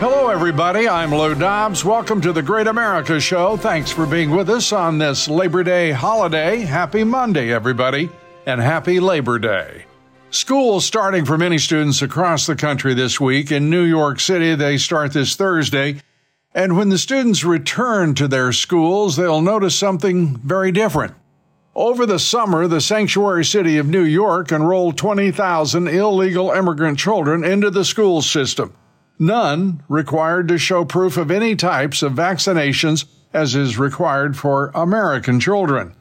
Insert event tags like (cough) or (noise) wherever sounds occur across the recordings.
Hello, everybody. I'm Lou Dobbs. Welcome to the Great America Show. Thanks for being with us on this Labor Day holiday. Happy Monday, everybody, and happy Labor Day. School starting for many students across the country this week. In New York City, they start this Thursday. And when the students return to their schools, they'll notice something very different. Over the summer, the sanctuary city of New York enrolled 20,000 illegal immigrant children into the school system. None required to show proof of any types of vaccinations as is required for American children.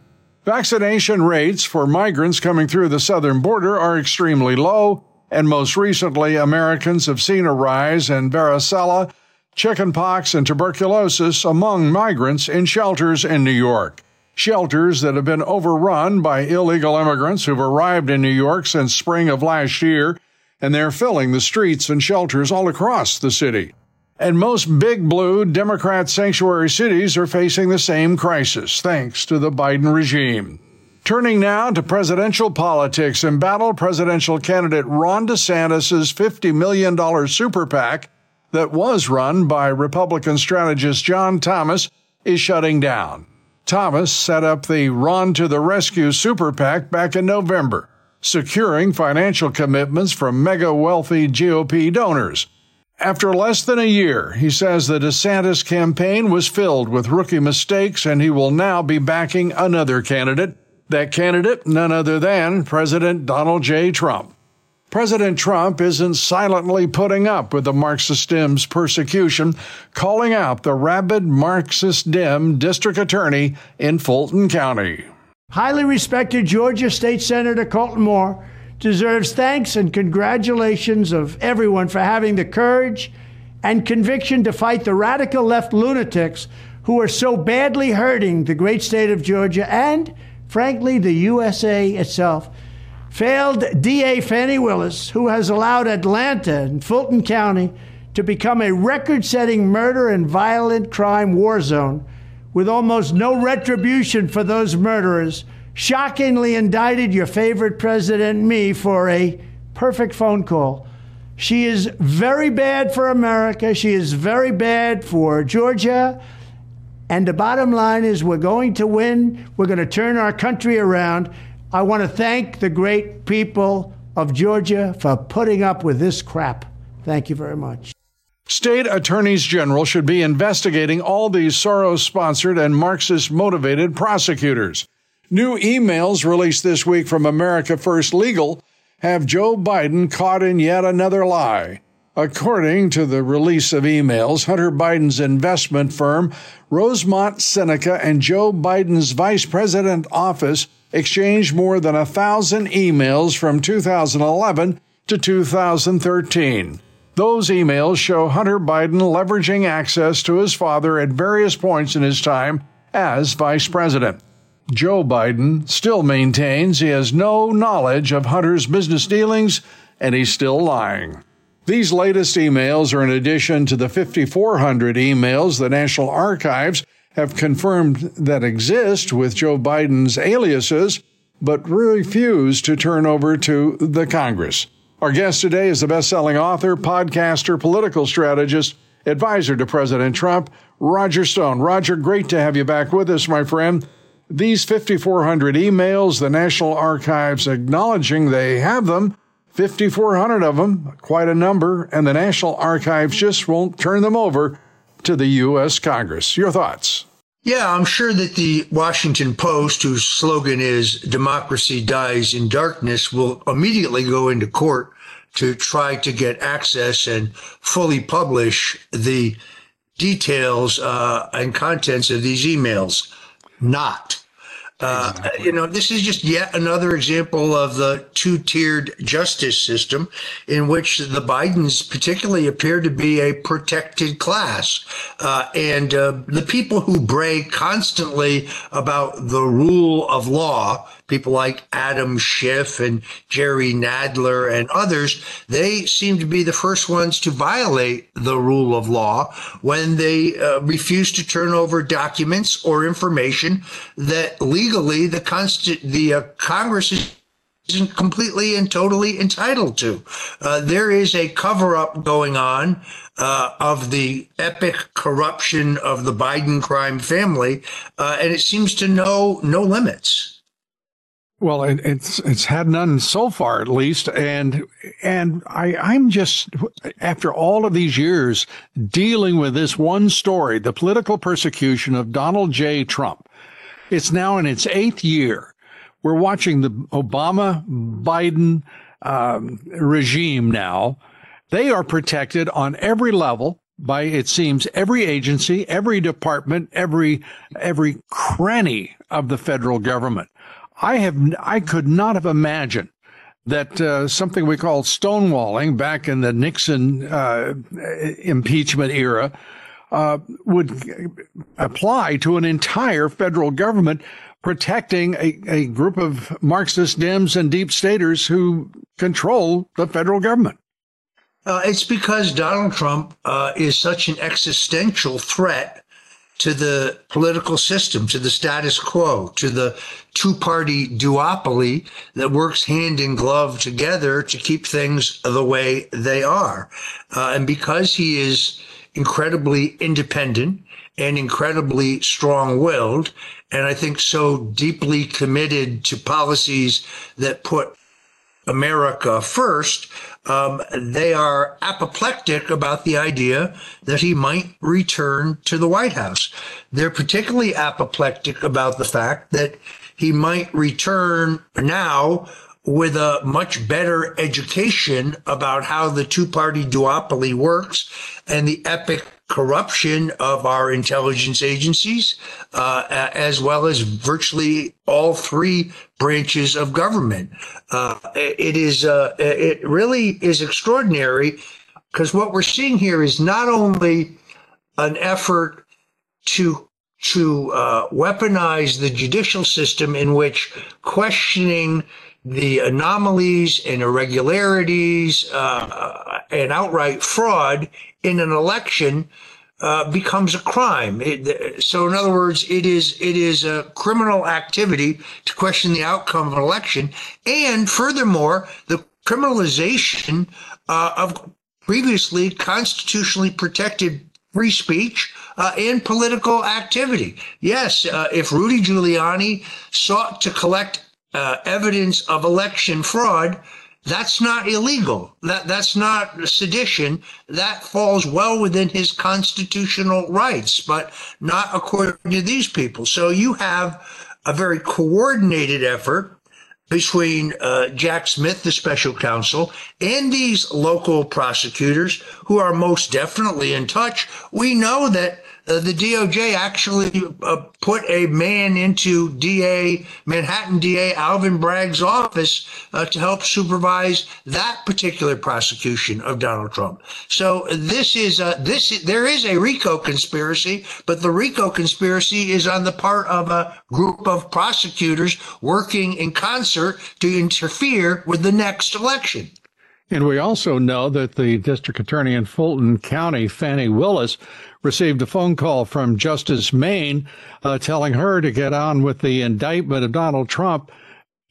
Vaccination rates for migrants coming through the southern border are extremely low, and most recently, Americans have seen a rise in varicella, chickenpox, and tuberculosis among migrants in shelters in New York shelters that have been overrun by illegal immigrants who've arrived in New York since spring of last year, and they're filling the streets and shelters all across the city. And most big blue Democrat sanctuary cities are facing the same crisis, thanks to the Biden regime. Turning now to presidential politics, embattled presidential candidate Ron DeSantis' $50 million super PAC that was run by Republican strategist John Thomas is shutting down. Thomas set up the Ron to the Rescue Super PAC back in November, securing financial commitments from mega wealthy GOP donors. After less than a year, he says the DeSantis campaign was filled with rookie mistakes and he will now be backing another candidate. That candidate, none other than President Donald J. Trump. President Trump isn't silently putting up with the Marxist Dems' persecution, calling out the rabid Marxist Dem district attorney in Fulton County. Highly respected Georgia State Senator Colton Moore deserves thanks and congratulations of everyone for having the courage and conviction to fight the radical left lunatics who are so badly hurting the great state of Georgia and, frankly, the USA itself. Failed DA Fani Willis, who has allowed Atlanta and Fulton County to become a record setting murder and violent crime war zone with almost no retribution for those murderers, shockingly indicted your favorite president, me, for a perfect phone call. She is very bad for America. She is very bad for Georgia. And the bottom line is, we're going to win. We're going to turn our country around. I want to thank the great people of Georgia for putting up with this crap. Thank you very much. State attorneys general should be investigating all these Soros sponsored and Marxist motivated prosecutors. New emails released this week from America First Legal have Joe Biden caught in yet another lie. According to the release of emails, Hunter Biden's investment firm, Rosemont Seneca, and Joe Biden's vice president office exchanged more than a thousand emails from 2011 to 2013. Those emails show Hunter Biden leveraging access to his father at various points in his time as vice president. Joe Biden still maintains he has no knowledge of Hunter's business dealings and he's still lying. These latest emails are in addition to the 5,400 emails the National Archives have confirmed that exist with Joe Biden's aliases, but refuse to turn over to the Congress. Our guest today is the best selling author, podcaster, political strategist, advisor to President Trump, Roger Stone. Roger, great to have you back with us, my friend. These 5,400 emails, the National Archives acknowledging they have them, 5,400 of them, quite a number, and the National Archives just won't turn them over to the U.S. Congress. Your thoughts? Yeah, I'm sure that the Washington Post, whose slogan is democracy dies in darkness, will immediately go into court to try to get access and fully publish the details uh, and contents of these emails. Not. Uh, exactly. You know, this is just yet another example of the two tiered justice system in which the Bidens particularly appear to be a protected class. Uh, and uh, the people who brag constantly about the rule of law people like Adam Schiff and Jerry Nadler and others, they seem to be the first ones to violate the rule of law when they uh, refuse to turn over documents or information that legally the Consti- the uh, Congress is isn't completely and totally entitled to. Uh, there is a cover up going on uh, of the epic corruption of the Biden crime family, uh, and it seems to know no limits. Well, it, it's it's had none so far, at least, and and I I'm just after all of these years dealing with this one story, the political persecution of Donald J. Trump. It's now in its eighth year. We're watching the Obama Biden um, regime now. They are protected on every level by it seems every agency, every department, every every cranny of the federal government. I have I could not have imagined that uh, something we call stonewalling back in the Nixon uh, impeachment era uh, would apply to an entire federal government protecting a, a group of Marxist Dems and deep staters who control the federal government. Uh, it's because Donald Trump uh, is such an existential threat to the political system, to the status quo, to the two party duopoly that works hand in glove together to keep things the way they are. Uh, and because he is incredibly independent and incredibly strong willed, and I think so deeply committed to policies that put America first, um, they are apoplectic about the idea that he might return to the White House. They're particularly apoplectic about the fact that he might return now with a much better education about how the two party duopoly works and the epic corruption of our intelligence agencies, uh, as well as virtually all three branches of government. Uh, it is, uh, it really is extraordinary because what we're seeing here is not only an effort to to uh, weaponize the judicial system in which questioning the anomalies and irregularities uh, and outright fraud in an election uh, becomes a crime. It, so, in other words, it is it is a criminal activity to question the outcome of an election, and furthermore, the criminalization uh, of previously constitutionally protected free speech uh, and political activity. Yes, uh, if Rudy Giuliani sought to collect uh, evidence of election fraud, that's not illegal. That that's not sedition. That falls well within his constitutional rights, but not according to these people. So you have a very coordinated effort between uh, Jack Smith, the special counsel, and these local prosecutors who are most definitely in touch. We know that uh, the DOJ actually uh, put a man into DA, Manhattan DA Alvin Bragg's office uh, to help supervise that particular prosecution of Donald Trump. So this is this, there is a RICO conspiracy, but the RICO conspiracy is on the part of a group of prosecutors working in concert to interfere with the next election. And we also know that the district attorney in Fulton County, Fani Willis, received a phone call from Justice Maine uh, telling her to get on with the indictment of Donald Trump,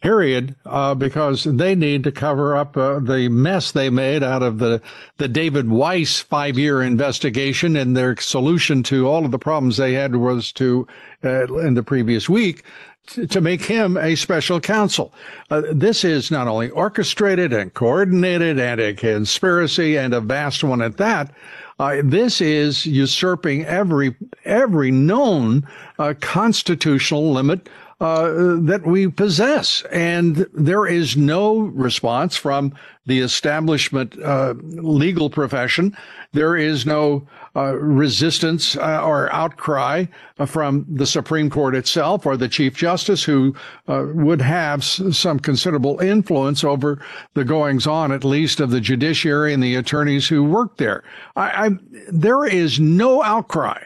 period, uh, because they need to cover up uh, the mess they made out of the, the David Weiss five year investigation. And their solution to all of the problems they had was to, uh, in the previous week, to make him a special counsel. Uh, this is not only orchestrated and coordinated and a conspiracy and a vast one at that, uh, this is usurping every every known uh, constitutional limit uh, that we possess. And there is no response from the establishment uh, legal profession. There is no uh, resistance uh, or outcry from the Supreme Court itself or the Chief Justice, who uh, would have some considerable influence over the goings on, at least of the judiciary and the attorneys who work there. I, I, there is no outcry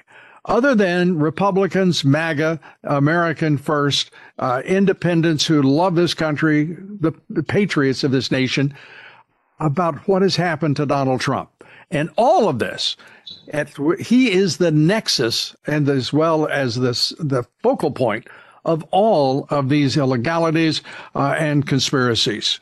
other than Republicans, MAGA, American First, uh, independents who love this country, the, the patriots of this nation, about what has happened to Donald Trump. And all of this, at, he is the nexus and as well as this, the focal point of all of these illegalities uh, and conspiracies.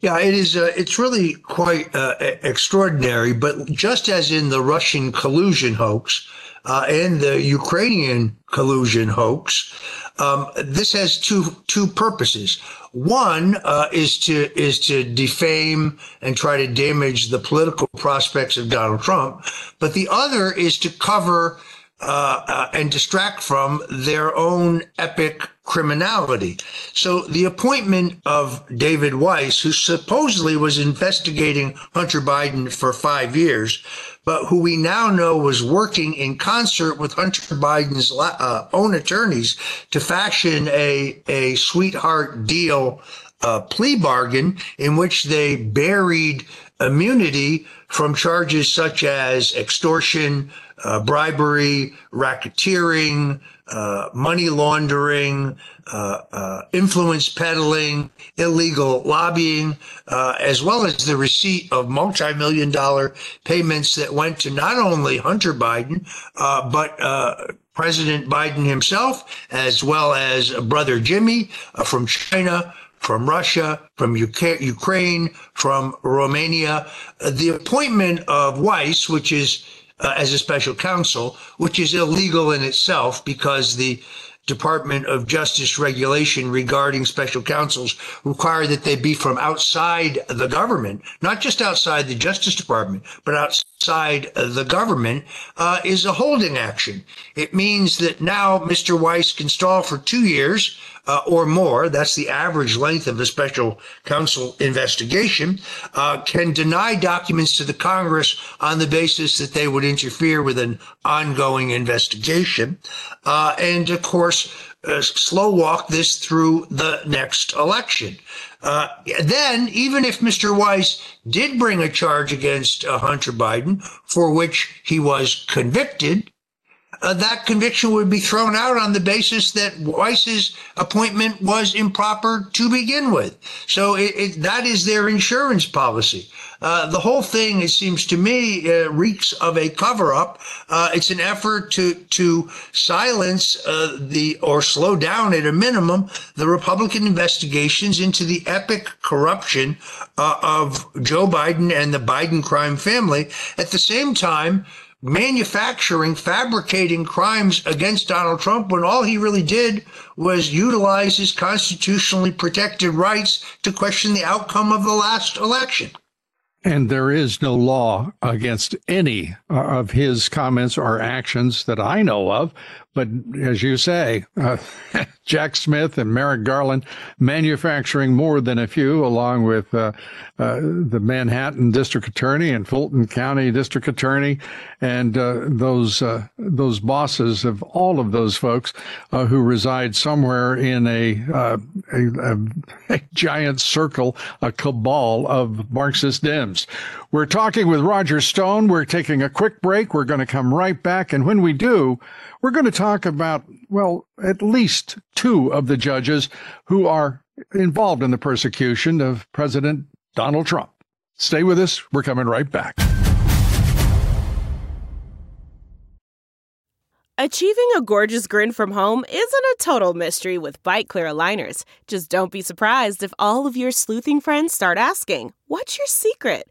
Yeah, it is. Uh, it's really quite uh, extraordinary. But just as in the Russian collusion hoax uh, and the Ukrainian collusion hoax, um, this has two two purposes. One uh, is to is to defame and try to damage the political prospects of Donald Trump, but the other is to cover uh, uh, and distract from their own epic criminality. So the appointment of David Weiss, who supposedly was investigating Hunter Biden for five years, but who we now know was working in concert with Hunter Biden's uh, own attorneys to fashion a, a sweetheart deal uh, plea bargain in which they buried immunity from charges such as extortion, uh, bribery, racketeering, uh, money laundering, uh, uh influence peddling, illegal lobbying, uh, as well as the receipt of multi-million dollar payments that went to not only Hunter Biden, uh, but President Biden himself, as well as brother Jimmy from China, from Russia, from UK, Ukraine, from Romania. the appointment of Weiss, which is uh, as a special counsel, which is illegal in itself because the Department of Justice regulation regarding special counsels require that they be from outside the government, not just outside the Justice Department, but outside the government, uh, is a holding action. It means that now Mr. Weiss can stall for two years uh, or more, that's the average length of a special counsel investigation, uh, can deny documents to the Congress on the basis that they would interfere with an ongoing investigation. Uh, and of course, uh, slow walk this through the next election. Uh, then, even if Mr. Weiss did bring a charge against uh, Hunter Biden, for which he was convicted, uh, that conviction would be thrown out on the basis that Weiss's appointment was improper to begin with. So it, it, that is their insurance policy. Uh, the whole thing, it seems to me, uh, reeks of a cover-up. Uh, it's an effort to to silence uh, the or slow down, at a minimum, the Republican investigations into the epic corruption uh, of Joe Biden and the Biden crime family. At the same time manufacturing, fabricating crimes against Donald Trump when all he really did was utilize his constitutionally protected rights to question the outcome of the last election. And there is no law against any of his comments or actions that I know of. But as you say, uh, (laughs) Jack Smith and Merrick Garland manufacturing more than a few, along with uh, uh, the Manhattan District Attorney and Fulton County District Attorney, and uh, those uh, those bosses of all of those folks uh, who reside somewhere in a, a, a, (laughs) a giant circle, a cabal of Marxist Dems. We're talking with Roger Stone. We're taking a quick break. We're going to come right back, and when we do. We're going to talk about, well, at least two of the judges who are involved in the persecution of President Donald Trump. Stay with us. We're coming right back. Achieving a gorgeous grin from home isn't a total mystery with Byte clear aligners. Just don't be surprised if all of your sleuthing friends start asking, What's your secret?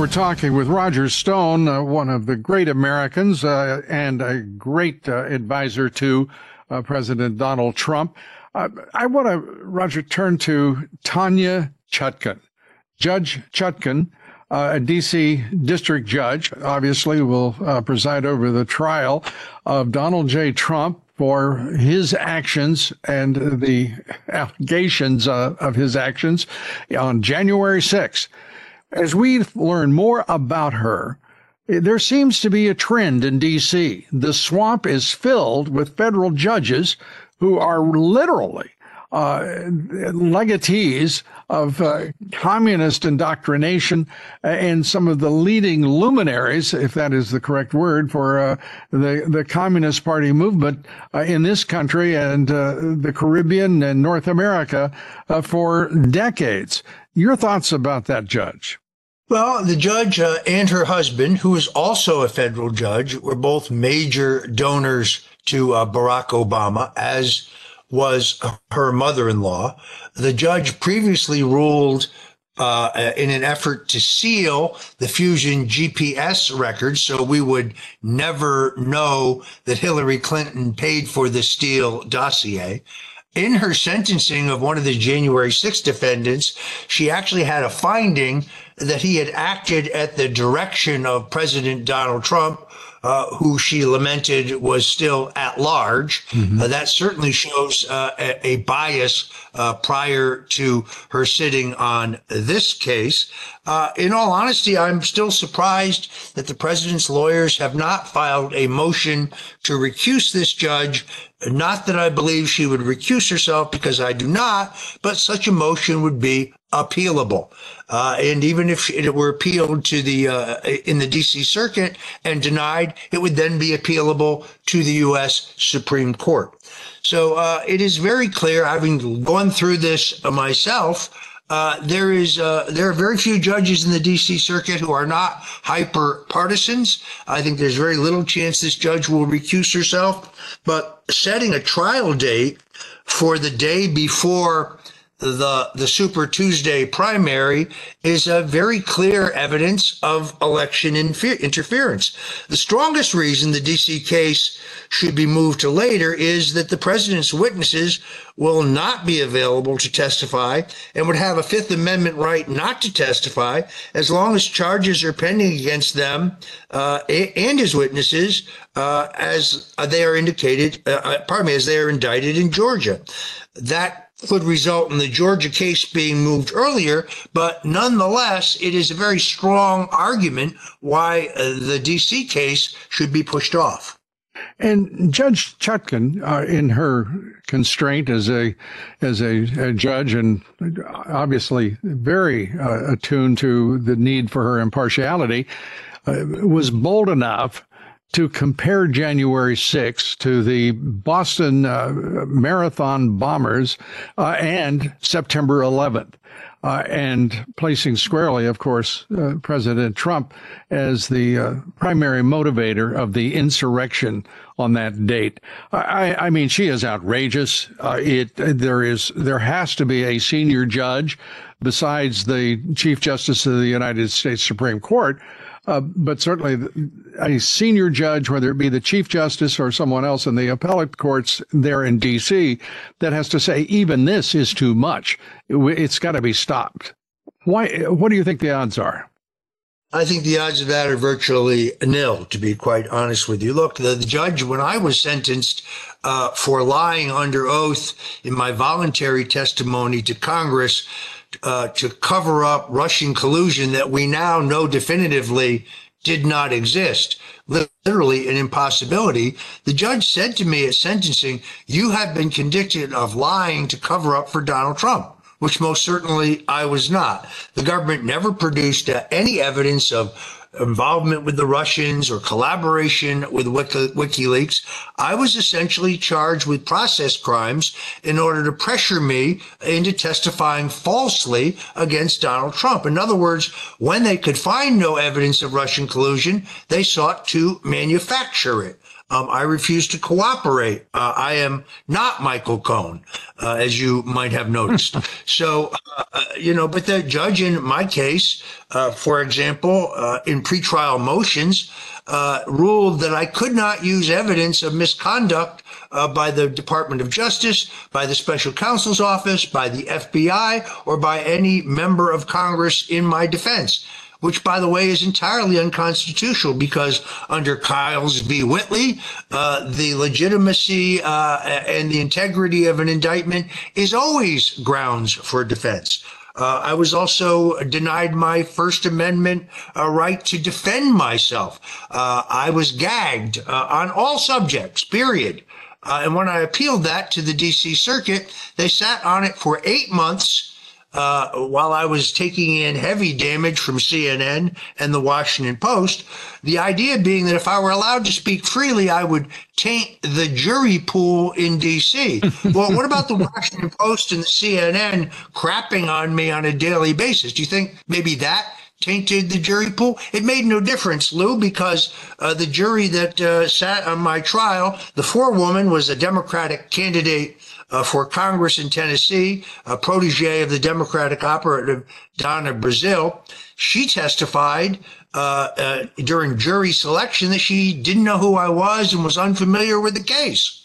We're talking with Roger Stone, uh, one of the great Americans uh, and a great uh, advisor to uh, President Donald Trump. Uh, I want to, Roger, turn to Tanya Chutkan. Judge Chutkan uh, a D.C. district judge, obviously, will preside over the trial of Donald J. Trump for his actions and the allegations of his actions on January 6th. As we learn more about her, there seems to be a trend in D.C. The swamp is filled with federal judges who are literally uh, legatees of uh, communist indoctrination and some of the leading luminaries, if that is the correct word, for uh, the, the Communist Party movement uh, in this country and uh, the Caribbean and North America uh, for decades. Your thoughts about that, Judge? Well, the judge uh, and her husband, who is also a federal judge, were both major donors to uh, Barack Obama, as was her mother-in-law. The judge previously ruled uh, in an effort to seal the Fusion GPS records so we would never know that Hillary Clinton paid for the Steele dossier. In her sentencing of one of the January 6 defendants, she actually had a finding that he had acted at the direction of President Donald Trump uh, who she lamented was still at large. Mm-hmm. Uh, that certainly shows uh, a, a, bias uh, prior to her sitting on this case. Uh, in all honesty, I'm still surprised that the president's lawyers have not filed a motion to recuse this judge. Not that I believe she would recuse herself because I do not, but such a motion would be appealable. Uh, and even if it were appealed to the uh, in the D.C. Circuit and denied, it would then be appealable to the U.S. Supreme Court. So uh, it is very clear, having gone through this myself. Uh, there is uh, there are very few judges in the D.C. Circuit who are not hyper partisans. I think there's very little chance this judge will recuse herself. But setting a trial date for the day before the the Super Tuesday primary is a very clear evidence of election interference. The strongest reason the DC case should be moved to later is that the president's witnesses will not be available to testify and would have a Fifth Amendment right not to testify as long as charges are pending against them uh, and his witnesses uh, as they are indicated, uh, uh pardon me, as they are indicted in Georgia. That could result in the Georgia case being moved earlier, but nonetheless, it is a very strong argument why uh, the DC case should be pushed off. And Judge Chutkan, uh, in her constraint as a as a, a judge, and obviously very uh, attuned to the need for her impartiality, uh, was bold enough to compare January 6th to the Boston uh, Marathon bombers uh, and September 11th. Uh, and placing squarely, of course, uh, President Trump as the uh, primary motivator of the insurrection on that date. I, I mean, she is outrageous. Uh, it there is there has to be a senior judge besides the Chief Justice of the United States Supreme Court uh, but certainly a senior judge, whether it be the chief justice or someone else in the appellate courts there in D.C., that has to say even this is too much. It's got to be stopped. Why? What do you think the odds are? I think the odds of that are virtually nil, to be quite honest with you. Look, the, the judge, when I was sentenced uh, for lying under oath in my voluntary testimony to Congress uh, to cover up Russian collusion that we now know definitively did not exist, literally an impossibility. The judge said to me at sentencing, You have been convicted of lying to cover up for Donald Trump which most certainly I was not. The government never produced uh, any evidence of involvement with the Russians or collaboration with WikiLeaks. I was essentially charged with process crimes in order to pressure me into testifying falsely against Donald Trump. In other words, when they could find no evidence of Russian collusion, they sought to manufacture it. Um, I refuse to cooperate. Uh, I am not Michael Cohen, uh, as you might have noticed. (laughs) so, uh, uh, you know, but the judge in my case, uh, for example, uh, in pretrial motions, ruled that I could not use evidence of misconduct by the Department of Justice, by the special counsel's office, by the FBI, or by any member of Congress in my defense which, by the way, is entirely unconstitutional because under Kyles v. Whitley, uh, the legitimacy uh, and the integrity of an indictment is always grounds for defense. Uh, I was also denied my First Amendment uh, right to defend myself. Uh, I was gagged uh, on all subjects, period. and when I appealed that to the DC Circuit, they sat on it for eight months uh, while I was taking in heavy damage from CNN and the Washington Post. The idea being that if I were allowed to speak freely, I would taint the jury pool in DC. (laughs) well, what about the Washington Post and the CNN crapping on me on a daily basis? Do you think maybe that tainted the jury pool? It made no difference, Lou, because uh, the jury that uh, sat on my trial, the forewoman was a Democratic candidate uh, for Congress in Tennessee, a protege of the Democratic operative Donna Brazile. She testified uh, uh, during jury selection that she didn't know who I was and was unfamiliar with the case.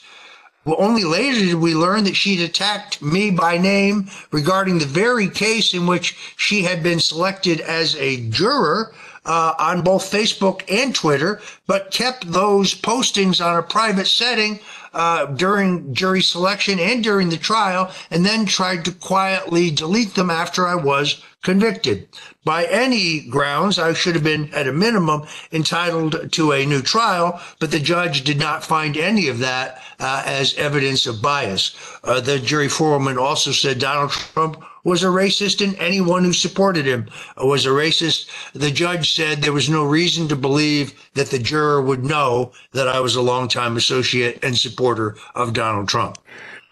Well, only later did we learn that she'd attacked me by name regarding the very case in which she had been selected as a juror uh, on both Facebook and Twitter, but kept those postings on a private setting uh, during jury selection and during the trial, and then tried to quietly delete them after I was convicted. By any grounds, I should have been, at a minimum, entitled to a new trial, but the judge did not find any of that uh, as evidence of bias. Uh, the jury foreman also said Donald Trump was a racist and anyone who supported him was a racist. The judge said there was no reason to believe that the juror would know that I was a longtime associate and supporter of Donald Trump.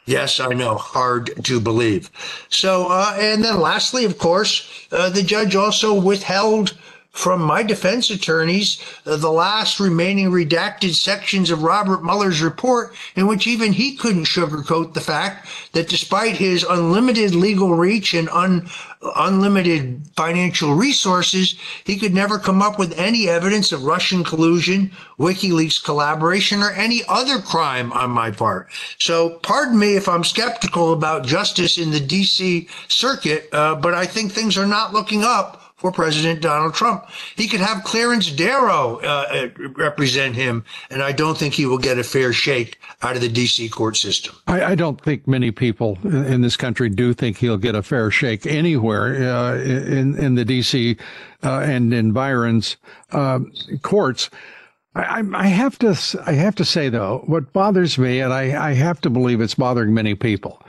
Yes, I know, hard to believe. So, uh, and then lastly, of course, uh, the judge also withheld from my defense attorneys uh, the last remaining redacted sections of Robert Mueller's report, in which even he couldn't sugarcoat the fact that despite his unlimited legal reach and un, unlimited financial resources, he could never come up with any evidence of Russian collusion, WikiLeaks collaboration, or any other crime on my part. So, pardon me if I'm skeptical about justice in the DC circuit, uh, but I think things are not looking up for President Donald Trump. He could have Clarence Darrow uh, uh, represent him, and I don't think he will get a fair shake out of the D.C. court system. I, I don't think many people in this country do think he'll get a fair shake anywhere uh, in in the D.C. Uh, and in Byron's uh, courts. I, I, have to I have to say though, what bothers me, and I, I have to believe it's bothering many people,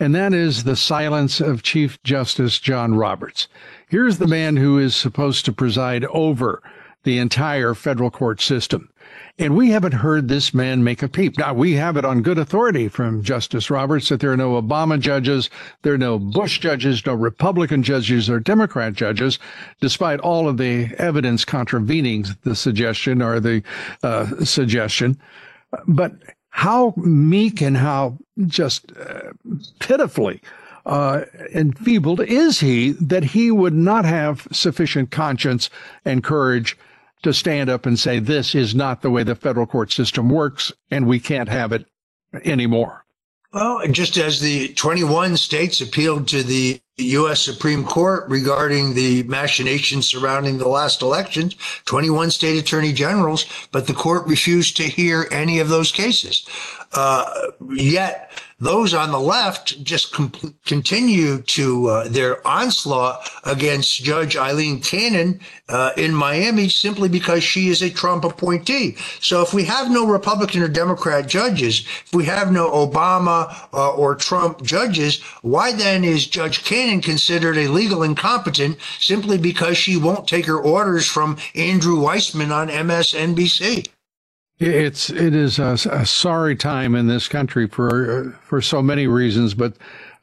and that is the silence of Chief Justice John Roberts. Here's the man who is supposed to preside over the entire federal court system. And we haven't heard this man make a peep. Now, we have it on good authority from Justice Roberts that there are no Obama judges, there are no Bush judges, no Republican judges or Democrat judges, despite all of the evidence contravening the suggestion or the uh, suggestion. But how meek and how just uh, pitifully uh, enfeebled is he that he would not have sufficient conscience and courage to stand up and say, this is not the way the federal court system works and we can't have it anymore? Well, just as the 21 states appealed to the U.S. Supreme Court regarding the machinations surrounding the last elections, 21 state attorney generals, but the court refused to hear any of those cases. Uh, yet those on the left just com- continue to uh, their onslaught against Judge Aileen Cannon uh, in Miami simply because she is a Trump appointee. So if we have no Republican or Democrat judges, if we have no Obama uh, or Trump judges, why then is Judge Cannon considered a legal incompetent simply because she won't take her orders from Andrew Weissmann on MSNBC? It's it is a, a, sorry time in this country for for so many reasons, but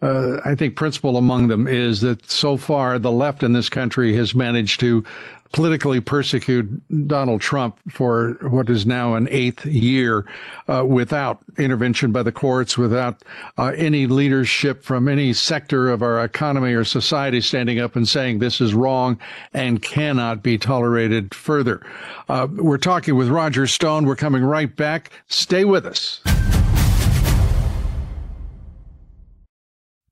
uh, I think principal among them is that so far the left in this country has managed to politically persecute Donald Trump for what is now an eighth year uh, without intervention by the courts, without uh, any leadership from any sector of our economy or society standing up and saying this is wrong and cannot be tolerated further. Uh, we're talking with Roger Stone. We're coming right back. Stay with us.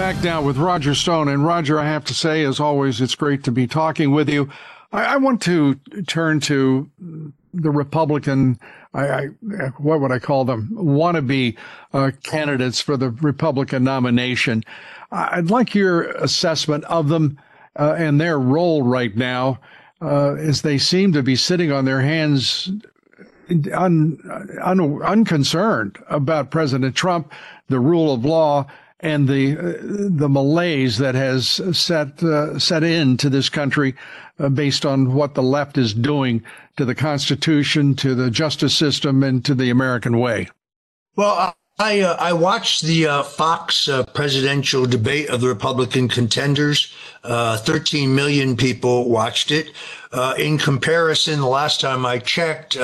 Back now with Roger Stone. And Roger, I have to say, as always, it's great to be talking with you. I, I want to turn to the Republican, I, I, what would I call them, wannabe uh, candidates for the Republican nomination. I'd like your assessment of them uh, and their role right now, uh, as they seem to be sitting on their hands Un, un, unconcerned about President Trump, the rule of law, and the uh, the malaise that has set uh, set into this country uh, based on what the left is doing to the Constitution, to the justice system, and to the American way. Well, I uh, I watched the uh, Fox uh, presidential debate of the Republican contenders. 13 million people watched it. in comparison, the last time I checked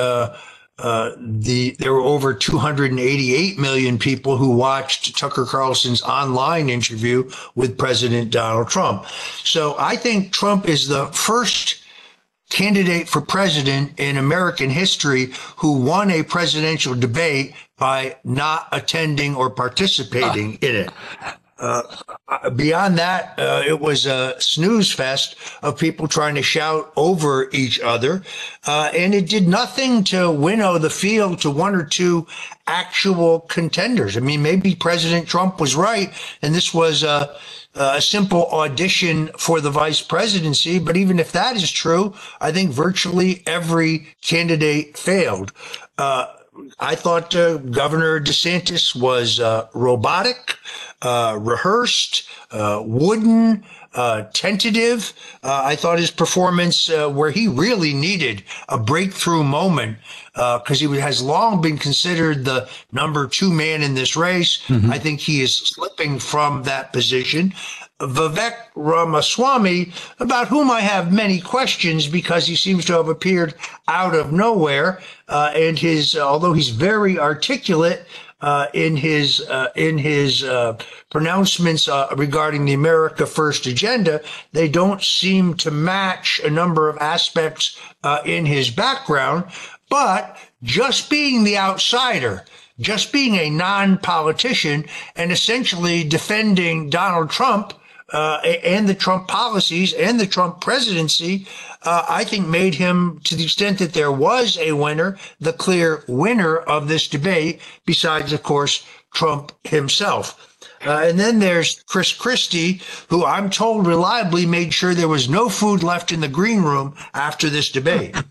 uh, the there were over 288 million people who watched Tucker Carlson's online interview with President Donald Trump. So I think Trump is the first candidate for president in American history who won a presidential debate by not attending or participating in it. (laughs) Uh, beyond that, uh, it was a snooze fest of people trying to shout over each other. Uh, and it did nothing to winnow the field to one or two actual contenders. I mean, maybe President Trump was right, and this was a, a simple audition for the vice presidency. But even if that is true, I think virtually every candidate failed. Uh, I thought uh, Governor DeSantis was uh, robotic, uh, rehearsed, uh, wooden, uh, tentative. Uh, I thought his performance, where he really needed a breakthrough moment, because he has long been considered the number two man in this race. Mm-hmm. I think he is slipping from that position. Vivek Ramaswamy, about whom I have many questions because he seems to have appeared out of nowhere. Uh, and his, although he's very articulate, uh, in his uh, in his uh, pronouncements uh, regarding the America First agenda, they don't seem to match a number of aspects uh, in his background. But just being the outsider, just being a non-politician, and essentially defending Donald Trump uh, and the Trump policies and the Trump presidency, uh, I think made him, to the extent that there was a winner, the clear winner of this debate, besides, of course, Trump himself. Uh, and then there's Chris Christie, who I'm told reliably made sure there was no food left in the green room after this debate. (laughs)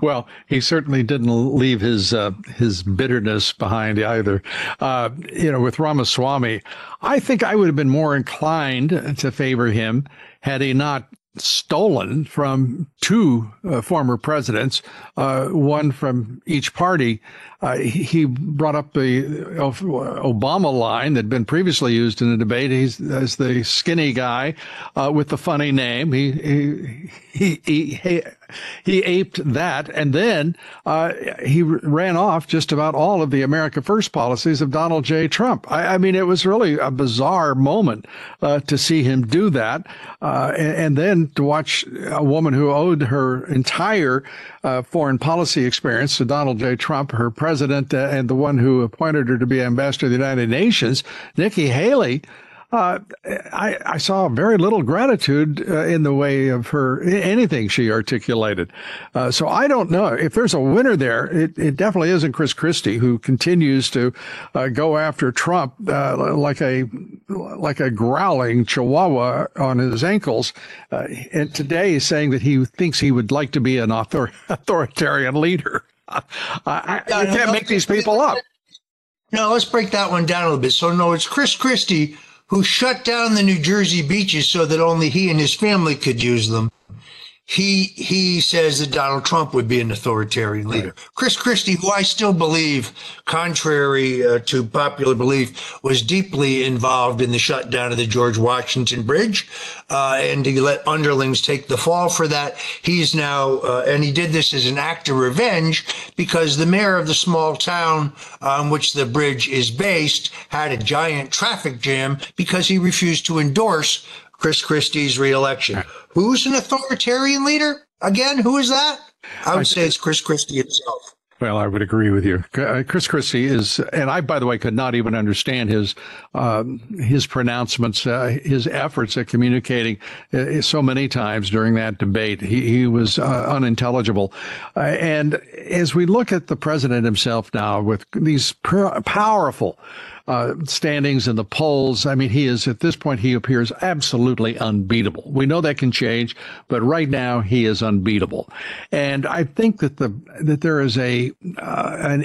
Well, he certainly didn't leave his uh, his bitterness behind either. Uh, you know, with Ramaswamy, I think I would have been more inclined to favor him had he not stolen from two uh, former presidents, uh, one from each party. Uh, he brought up the Obama line that had been previously used in the debate. He's as the skinny guy uh, with the funny name. He he he. he, he he aped that, and then uh, he ran off just about all of the America First policies of Donald J. Trump. I, I mean, it was really a bizarre moment uh, to see him do that, uh, and, and, then to watch a woman who owed her entire uh, foreign policy experience to Donald J. Trump, her president, uh, and the one who appointed her to be ambassador to the United Nations, Nikki Haley uh, I, I, saw very little gratitude uh, in the way of her anything she articulated. Uh, so I don't know if there's a winner there. It, it definitely isn't Chris Christie, who continues to uh, go after Trump uh, like a like a growling chihuahua on his ankles. Uh, and today he's saying that he thinks he would like to be an author- (laughs) authoritarian leader. (laughs) I, I, you can't make these people up. No, let's break that one down a little bit. So, no, it's Chris Christie who shut down the New Jersey beaches so that only he and his family could use them he he says that Donald Trump would be an authoritarian leader. Right. Chris Christie, who I still believe, contrary uh, to popular belief, was deeply involved in the shutdown of the George Washington Bridge, uh, and he let underlings take the fall for that. He's now, uh, and he did this as an act of revenge because the mayor of the small town on which the bridge is based had a giant traffic jam because he refused to endorse Chris Christie's reelection. Who's an authoritarian leader? Again, who is that? I would I, say it's Chris Christie himself. Well, I would agree with you. Uh, Chris Christie is, and I, by the way, could not even understand his um, his pronouncements, uh, his efforts at communicating uh, so many times during that debate. He, he was uh, unintelligible. Uh, and as we look at the president himself now, with these powerful uh, standings in the polls. I mean, he is at this point, he appears absolutely unbeatable. We know that can change, but right now he is unbeatable. And I think that the that there is a uh, an,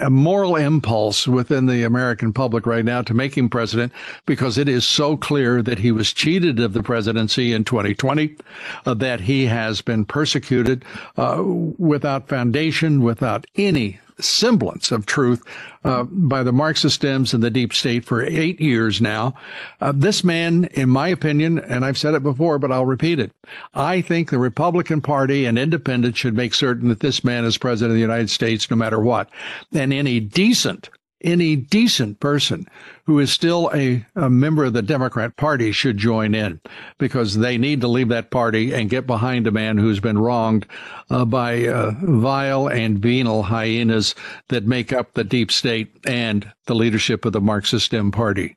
a moral impulse within the American public right now to make him president because it is so clear that he was cheated of the presidency in 2020, uh, that he has been persecuted uh, without foundation, without any semblance of truth uh, by the Marxist Dems and the deep state for eight years now. Uh, this man, in my opinion, and I've said it before, but I'll repeat it. I think the Republican Party and independents should make certain that this man is president of the United States no matter what. And any decent any decent person who is still a, a, member of the Democrat Party should join in because they need to leave that party and get behind a man who's been wronged uh, by uh, vile and venal hyenas that make up the deep state and the leadership of the Marxist Dem Party.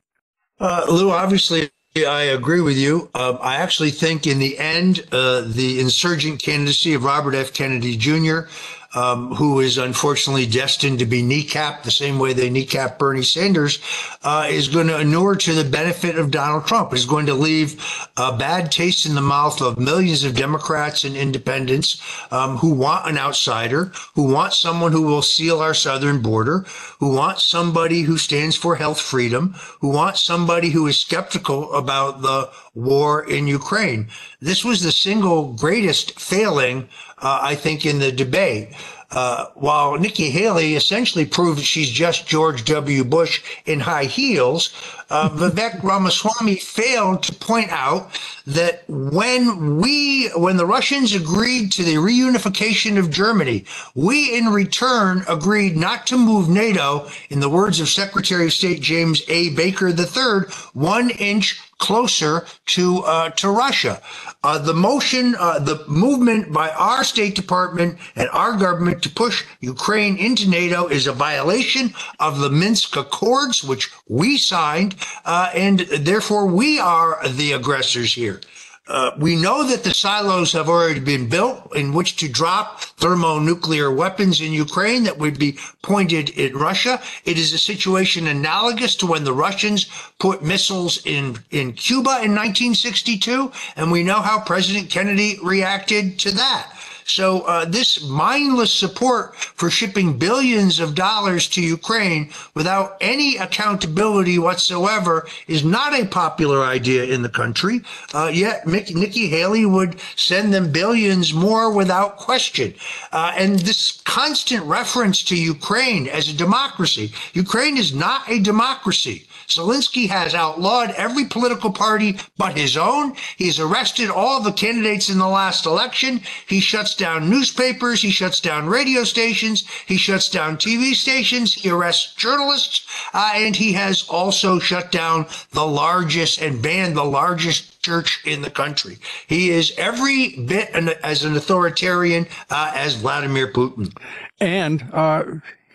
Uh, Lou, obviously, I agree with you. Uh, I actually think in the end, uh, the insurgent candidacy of Robert F. Kennedy Jr um, who is unfortunately destined to be kneecapped the same way they kneecapped Bernie Sanders, uh, is going to inure to the benefit of Donald Trump. Is going to leave a bad taste in the mouth of millions of Democrats and independents um, who want an outsider, who want someone who will seal our southern border, who want somebody who stands for health freedom, who want somebody who is skeptical about the war in Ukraine. This was the single greatest failing uh, I think, in the debate. Uh, while Nikki Haley essentially proved she's just George W. Bush in high heels, uh, (laughs) Vivek Ramaswamy failed to point out that when we, when the Russians agreed to the reunification of Germany, we in return agreed not to move NATO, in the words of Secretary of State James A. Baker III, one inch closer to uh, to Russia. Uh, the motion, uh, the movement by our State Department and our government to push Ukraine into NATO is a violation of the Minsk Accords, which we signed, uh, and therefore we are the aggressors here. Uh, we know that the silos have already been built in which to drop thermonuclear weapons in Ukraine that would be pointed at Russia. It is a situation analogous to when the Russians put missiles in, in Cuba in 1962. And we know how President Kennedy reacted to that. So uh, this mindless support for shipping billions of dollars to Ukraine without any accountability whatsoever is not a popular idea in the country. Uh, yet Nikki Haley would send them billions more without question. Uh, and this constant reference to Ukraine as a democracy, Ukraine is not a democracy. Zelensky has outlawed every political party but his own. He's arrested all the candidates in the last election. He shuts down newspapers. He shuts down radio stations. He shuts down TV stations. He arrests journalists. Uh, and he has also shut down the largest and banned the largest church in the country. He is every bit an, as an authoritarian uh, as Vladimir Putin. And uh,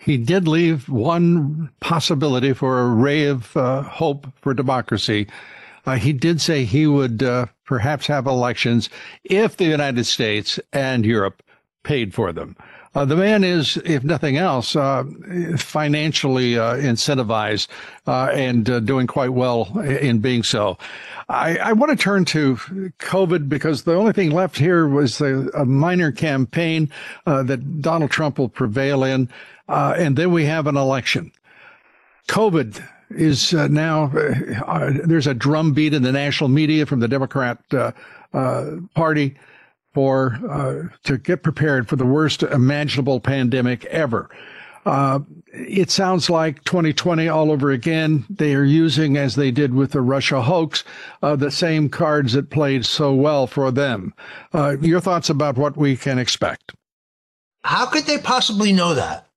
he did leave one possibility for a ray of uh, hope for democracy. Uh, he did say he would uh, perhaps have elections if the United States and Europe paid for them. Uh, the man is, if nothing else, uh, financially uh, incentivized and doing quite well in being so. I, I, want to turn to COVID because the only thing left here was a, a minor campaign that Donald Trump will prevail in. Uh, and then we have an election. COVID is uh, now, uh, uh there's a drumbeat in the national media from the Democrat uh, uh, Party for uh, to get prepared for the worst imaginable pandemic ever. Uh, it sounds like 2020 all over again. They are using, as they did with the Russia hoax, uh, the same cards that played so well for them. your thoughts about what we can expect? How could they possibly know that?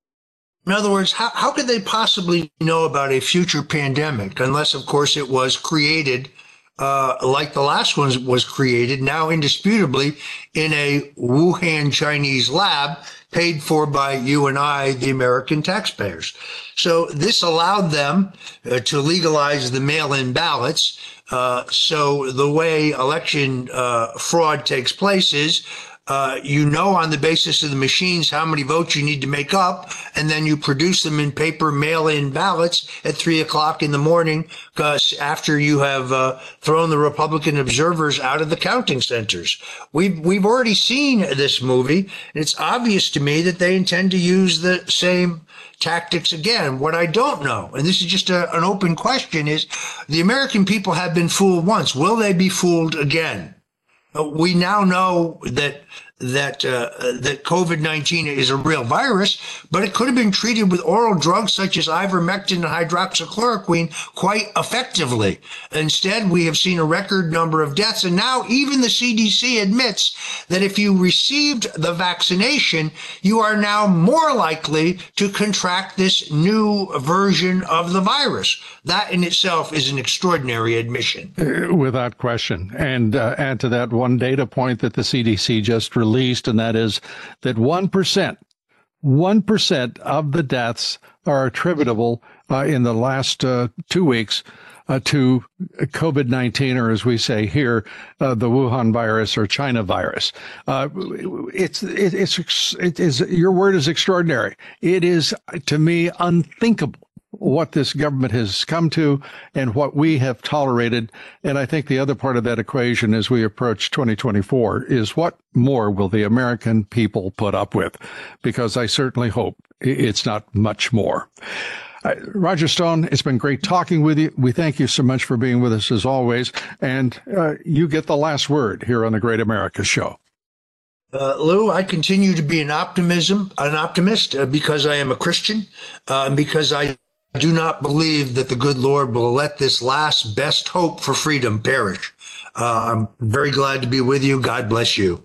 In other words, how, how could they possibly know about a future pandemic unless, of course, it was created uh, like the last one was created, now indisputably in a Wuhan Chinese lab paid for by you and I, the American taxpayers. So this allowed them uh, to legalize the mail-in ballots. Uh, so the way election uh, fraud takes place is uh, you know on the basis of the machines how many votes you need to make up, and then you produce them in paper mail-in ballots at three o'clock in the morning, after you have uh, thrown the Republican observers out of the counting centers. We've we've already seen this movie, and it's obvious to me that they intend to use the same tactics again. What I don't know, and this is just a, an open question, is the American people have been fooled once. Will they be fooled again? We now know that that uh, that COVID nineteen is a real virus, but it could have been treated with oral drugs such as ivermectin and hydroxychloroquine quite effectively. Instead, we have seen a record number of deaths, and now even the CDC admits that if you received the vaccination, you are now more likely to contract this new version of the virus. That in itself is an extraordinary admission, uh, without question. And uh, add to that one data point that the CDC just released released, and that is that 1%, 1% of the deaths are attributable uh, in the last uh, two weeks uh, to COVID 19, or as we say here, uh, the Wuhan virus or China virus. Uh, it's, it, it's, it is, your word is extraordinary. It is, to me, unthinkable what this government has come to and what we have tolerated. And I think the other part of that equation as we approach 2024 is what more will the American people put up with? Because I certainly hope it's not much more. Roger Stone, it's been great talking with you. We thank you so much for being with us as always. And uh, you get the last word here on the Great America Show. Uh, Lou, I continue to be an optimism, an optimist, uh, because I am a Christian, uh, because I do not believe that the good Lord will let this last best hope for freedom perish. Uh, I'm very glad to be with you. God bless you.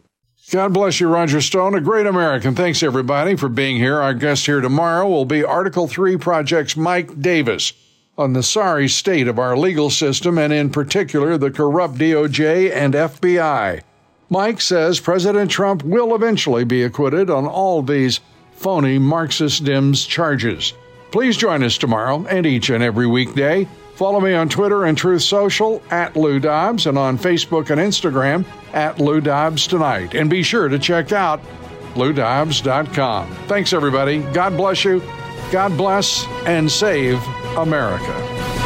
God bless you, Roger Stone, a great American. Thanks, everybody, for being here. Our guest here tomorrow will be Article 3 Project's Mike Davis. on the sorry state of our legal system and, in particular, the corrupt DOJ and FBI. Mike says President Trump will eventually be acquitted on all these phony Marxist Dems charges. Please join us tomorrow and each and every weekday. Follow me on Twitter and Truth Social at Lou Dobbs and on Facebook and Instagram at Lou Dobbs Tonight. And be sure to check out loudobbs.com. Thanks, everybody. God bless you. God bless and save America.